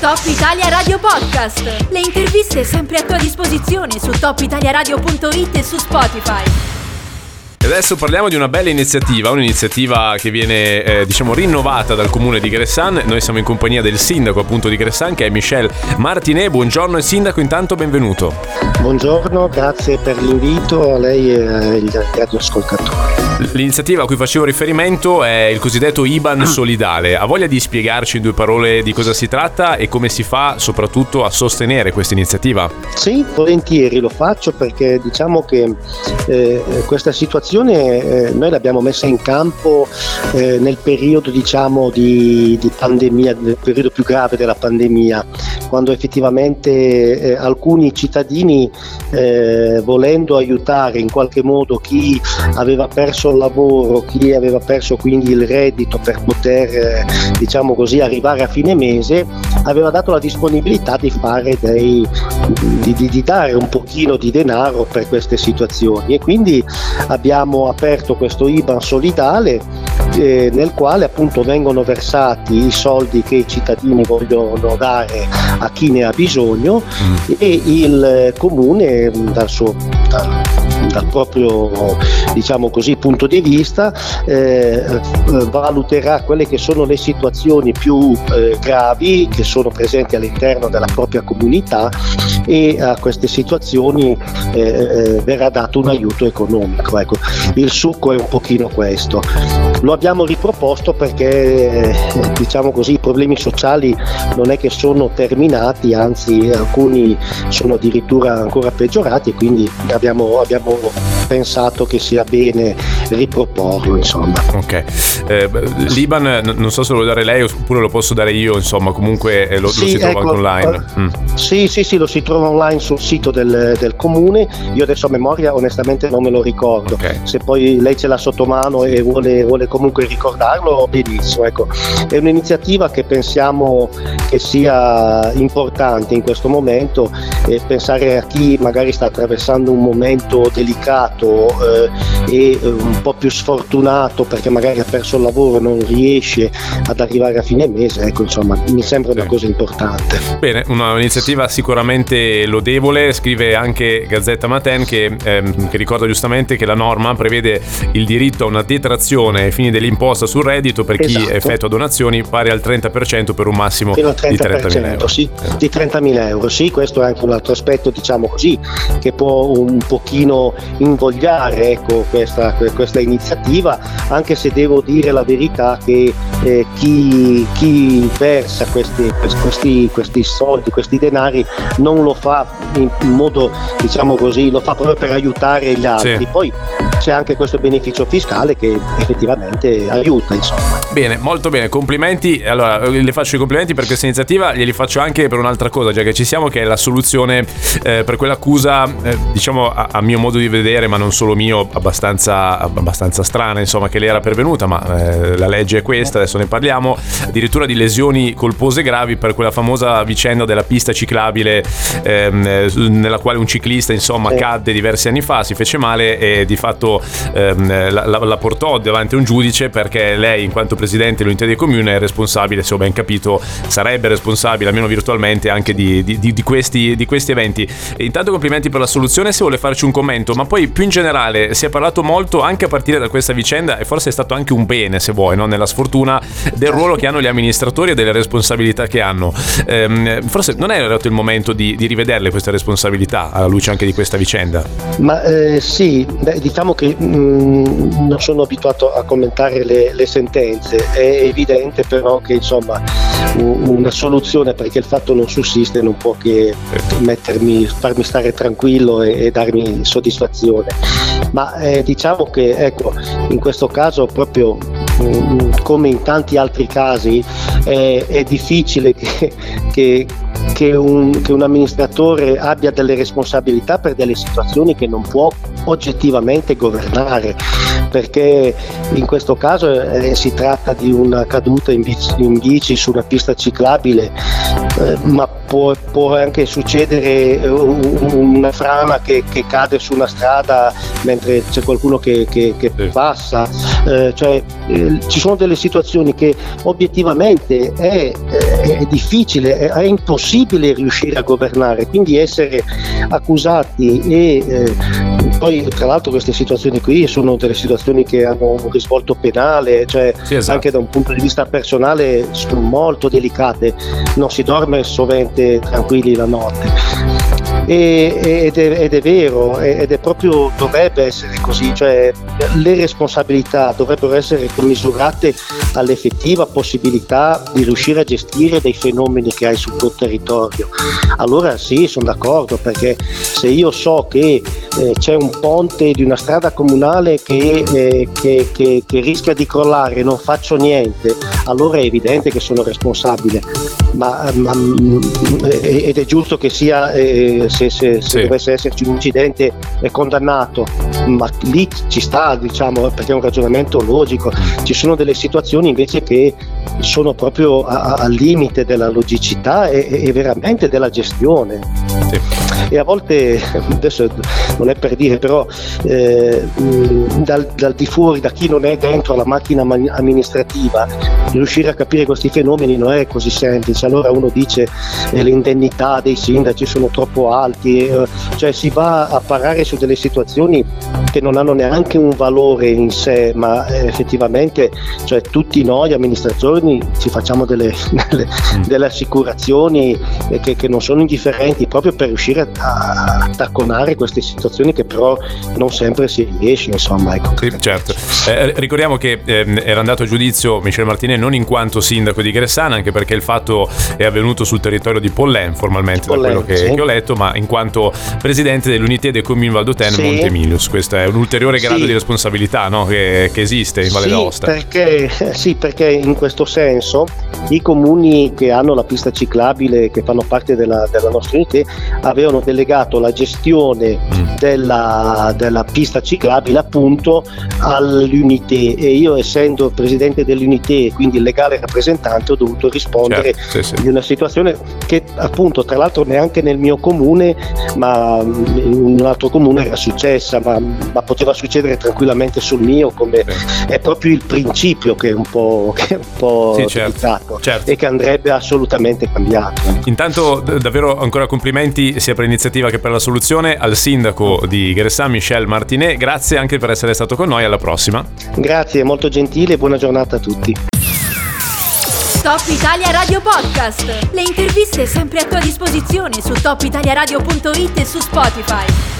Top Italia Radio Podcast. Le interviste sempre a tua disposizione su topitaliaradio.it e su Spotify. Adesso parliamo di una bella iniziativa, un'iniziativa che viene eh, diciamo rinnovata dal comune di Gressan. Noi siamo in compagnia del sindaco appunto di Gressan che è Michel Martinet. Buongiorno sindaco, intanto benvenuto. Buongiorno, grazie per l'invito a lei e agli radioascoltatori. L'iniziativa a cui facevo riferimento è il cosiddetto IBAN solidale. Ha voglia di spiegarci in due parole di cosa si tratta e come si fa soprattutto a sostenere questa iniziativa? Sì, volentieri lo faccio perché diciamo che eh, questa situazione eh, noi l'abbiamo messa in campo eh, nel periodo diciamo di, di, pandemia, nel periodo più grave della pandemia, quando effettivamente eh, alcuni cittadini eh, volendo aiutare in qualche modo chi aveva perso il lavoro, chi aveva perso quindi il reddito per poter eh, diciamo così arrivare a fine mese, aveva dato la disponibilità di fare dei, di, di, di dare un pochino di denaro per queste situazioni e quindi abbiamo abbiamo aperto questo IBAN solidale eh, nel quale appunto vengono versati i soldi che i cittadini vogliono dare a chi ne ha bisogno mm. e il comune dal suo dal, dal proprio diciamo così, punto di vista eh, valuterà quelle che sono le situazioni più eh, gravi che sono presenti all'interno della propria comunità e a queste situazioni eh, eh verrà dato un aiuto economico. Ecco, il succo è un pochino questo. Lo abbiamo riproposto perché eh, diciamo così, i problemi sociali non è che sono terminati, anzi alcuni sono addirittura ancora peggiorati e quindi abbiamo, abbiamo pensato che sia bene riproporlo insomma. Ok, eh, l'Iban non so se lo vuoi dare lei oppure lo posso dare io, insomma comunque eh, lo, sì, lo si trova ecco, anche online. Eh, mm. Sì, sì, sì, lo si trova online sul sito del, del, comune, io adesso a memoria onestamente non me lo ricordo, okay. se poi lei ce l'ha sotto mano e vuole, vuole comunque ricordarlo, benissimo, ecco. È un'iniziativa che pensiamo che sia importante in questo momento e pensare a chi magari sta attraversando un momento delicato eh, e eh, un po' più sfortunato perché magari ha perso il lavoro, non riesce ad arrivare a fine mese, ecco insomma mi sembra una cosa importante. Bene, un'iniziativa sicuramente lodevole, scrive anche Gazzetta Maten che, ehm, che ricorda giustamente che la norma prevede il diritto a una detrazione ai fini dell'imposta sul reddito per chi esatto. effettua donazioni pari al 30% per un massimo Fino al 30%, di 30.000 euro. Sì, di 30.000 euro, sì, questo è anche un altro aspetto diciamo così che può un pochino invogliare ecco, questa, questa iniziativa, anche se devo dire la verità che eh, chi, chi, versa questi, questi, questi, soldi, questi denari, non lo fa in modo, diciamo così, lo fa proprio per aiutare gli altri. Sì. Poi c'è anche questo beneficio fiscale che effettivamente aiuta. Insomma. Bene, molto bene, complimenti. Allora, le faccio i complimenti per questa iniziativa, glieli faccio anche per un'altra cosa, già che ci siamo, che è la soluzione eh, per quell'accusa, eh, diciamo a, a, mio modo di vedere, ma non solo mio, abbastanza, abbastanza strana, insomma, che le era pervenuta, ma eh, la legge è questa, adesso ne parliamo, addirittura di lesioni colpose gravi per quella famosa vicenda della pista ciclabile ehm, nella quale un ciclista, insomma, cadde diversi anni fa, si fece male e di fatto ehm, la, la, la, portò davanti a un giudice perché lei, in quanto presidente dell'unità di comune, è responsabile, se ho ben capito, sarebbe responsabile, almeno virtualmente, anche di, di, di, questi, di questi, eventi. E intanto complimenti per la soluzione, se vuole farci un commento, ma poi più in generale si è parlato molto anche a partire da questa vicenda e forse è stato anche un bene, se vuoi, no? nella sfortuna del ruolo che hanno gli amministratori e delle responsabilità che hanno. Ehm, forse non è arrivato il momento di, rivederle queste responsabilità alla luce anche di questa vicenda? Ma eh, sì, beh, diciamo che mh, mm, non sono abituato a commentare le, le sentenze, è evidente però che insomma una soluzione perché il fatto non sussiste non può che mettermi, farmi stare tranquillo e, e darmi soddisfazione. Ma eh, diciamo che ecco, in questo caso proprio mm, come in tanti altri casi è, è difficile che, che che un, che un, amministratore abbia delle responsabilità per delle situazioni che non può oggettivamente governare, perché in questo caso eh, si tratta di una caduta in bici, in bici su una pista ciclabile, eh, ma può, può, anche succedere eh, una frana che, che, cade su una strada mentre c'è qualcuno che, che, che passa, eh, cioè, eh, ci sono delle situazioni che obiettivamente è, è, è difficile, è, è, impossibile riuscire a governare, quindi essere accusati e eh, poi tra l'altro queste situazioni qui sono delle situazioni che hanno un risvolto penale, cioè sì, esatto. anche da un punto di vista personale sono molto delicate, non si dorme sovente tranquilli la notte ed, è, ed, è, vero ed è proprio dovrebbe essere così cioè le responsabilità dovrebbero essere commisurate all'effettiva possibilità di riuscire a gestire dei fenomeni che hai sul tuo territorio. Allora sì sono d'accordo perché se io so che eh, c'è un ponte di una strada comunale che, eh, che, che, che rischia di crollare e non faccio niente allora è evidente che sono responsabile ma, ma, mm, ed è giusto che sia eh, se, se, se sì. dovesse esserci un incidente è condannato, ma lì ci sta, diciamo, perché è un ragionamento logico. Ci sono delle situazioni invece che sono proprio al limite della logicità e, e veramente della gestione. Sì. E a volte, adesso non è per dire, però eh, dal, dal, di fuori, da chi non è dentro la macchina amministrativa, riuscire a capire questi fenomeni non è così semplice. Allora uno dice eh, le indennità dei sindaci sono troppo alti, eh, cioè si va a parare su delle situazioni che non hanno neanche un valore in sé, ma eh, effettivamente cioè, tutti noi amministratori ci facciamo delle, delle, delle assicurazioni che, che, non sono indifferenti proprio per riuscire a, a tacconare queste situazioni che però non sempre si riesce. Insomma, ecco. Sì, certo. Eh, ricordiamo che eh, era andato a giudizio Michel Martinez non in quanto sindaco di Gressana, anche perché il fatto è avvenuto sul territorio di Pollen, formalmente Pollen, da quello che, sì. che, ho letto, ma in quanto presidente dell'unità dei Comuni Valdotene sì. Montemilius. Questo è un ulteriore grado sì. di responsabilità no? che, che, esiste in Valle d'Aosta. Perché, sì, perché in questo senso i comuni che hanno la pista ciclabile, che fanno parte della, della nostra unità, avevano delegato la gestione mm. della, della, pista ciclabile appunto all'unità e io essendo presidente dell'unità e quindi legale rappresentante ho dovuto rispondere certo, sì, sì. di una situazione che appunto tra l'altro neanche nel mio comune ma in un altro comune era successa ma, ma poteva succedere tranquillamente sul mio come sì. è proprio il principio che è un po', che è un po sì, certo, certo. e che andrebbe assolutamente cambiato intanto davvero ancora complimenti sia per l'iniziativa che per la soluzione al sindaco di Gressà Michel Martinet grazie anche per essere stato con noi alla prossima grazie molto gentile e buona giornata a tutti Top Italia Radio Podcast. Le interviste sempre a tua disposizione su topitaliaradio.it e su Spotify.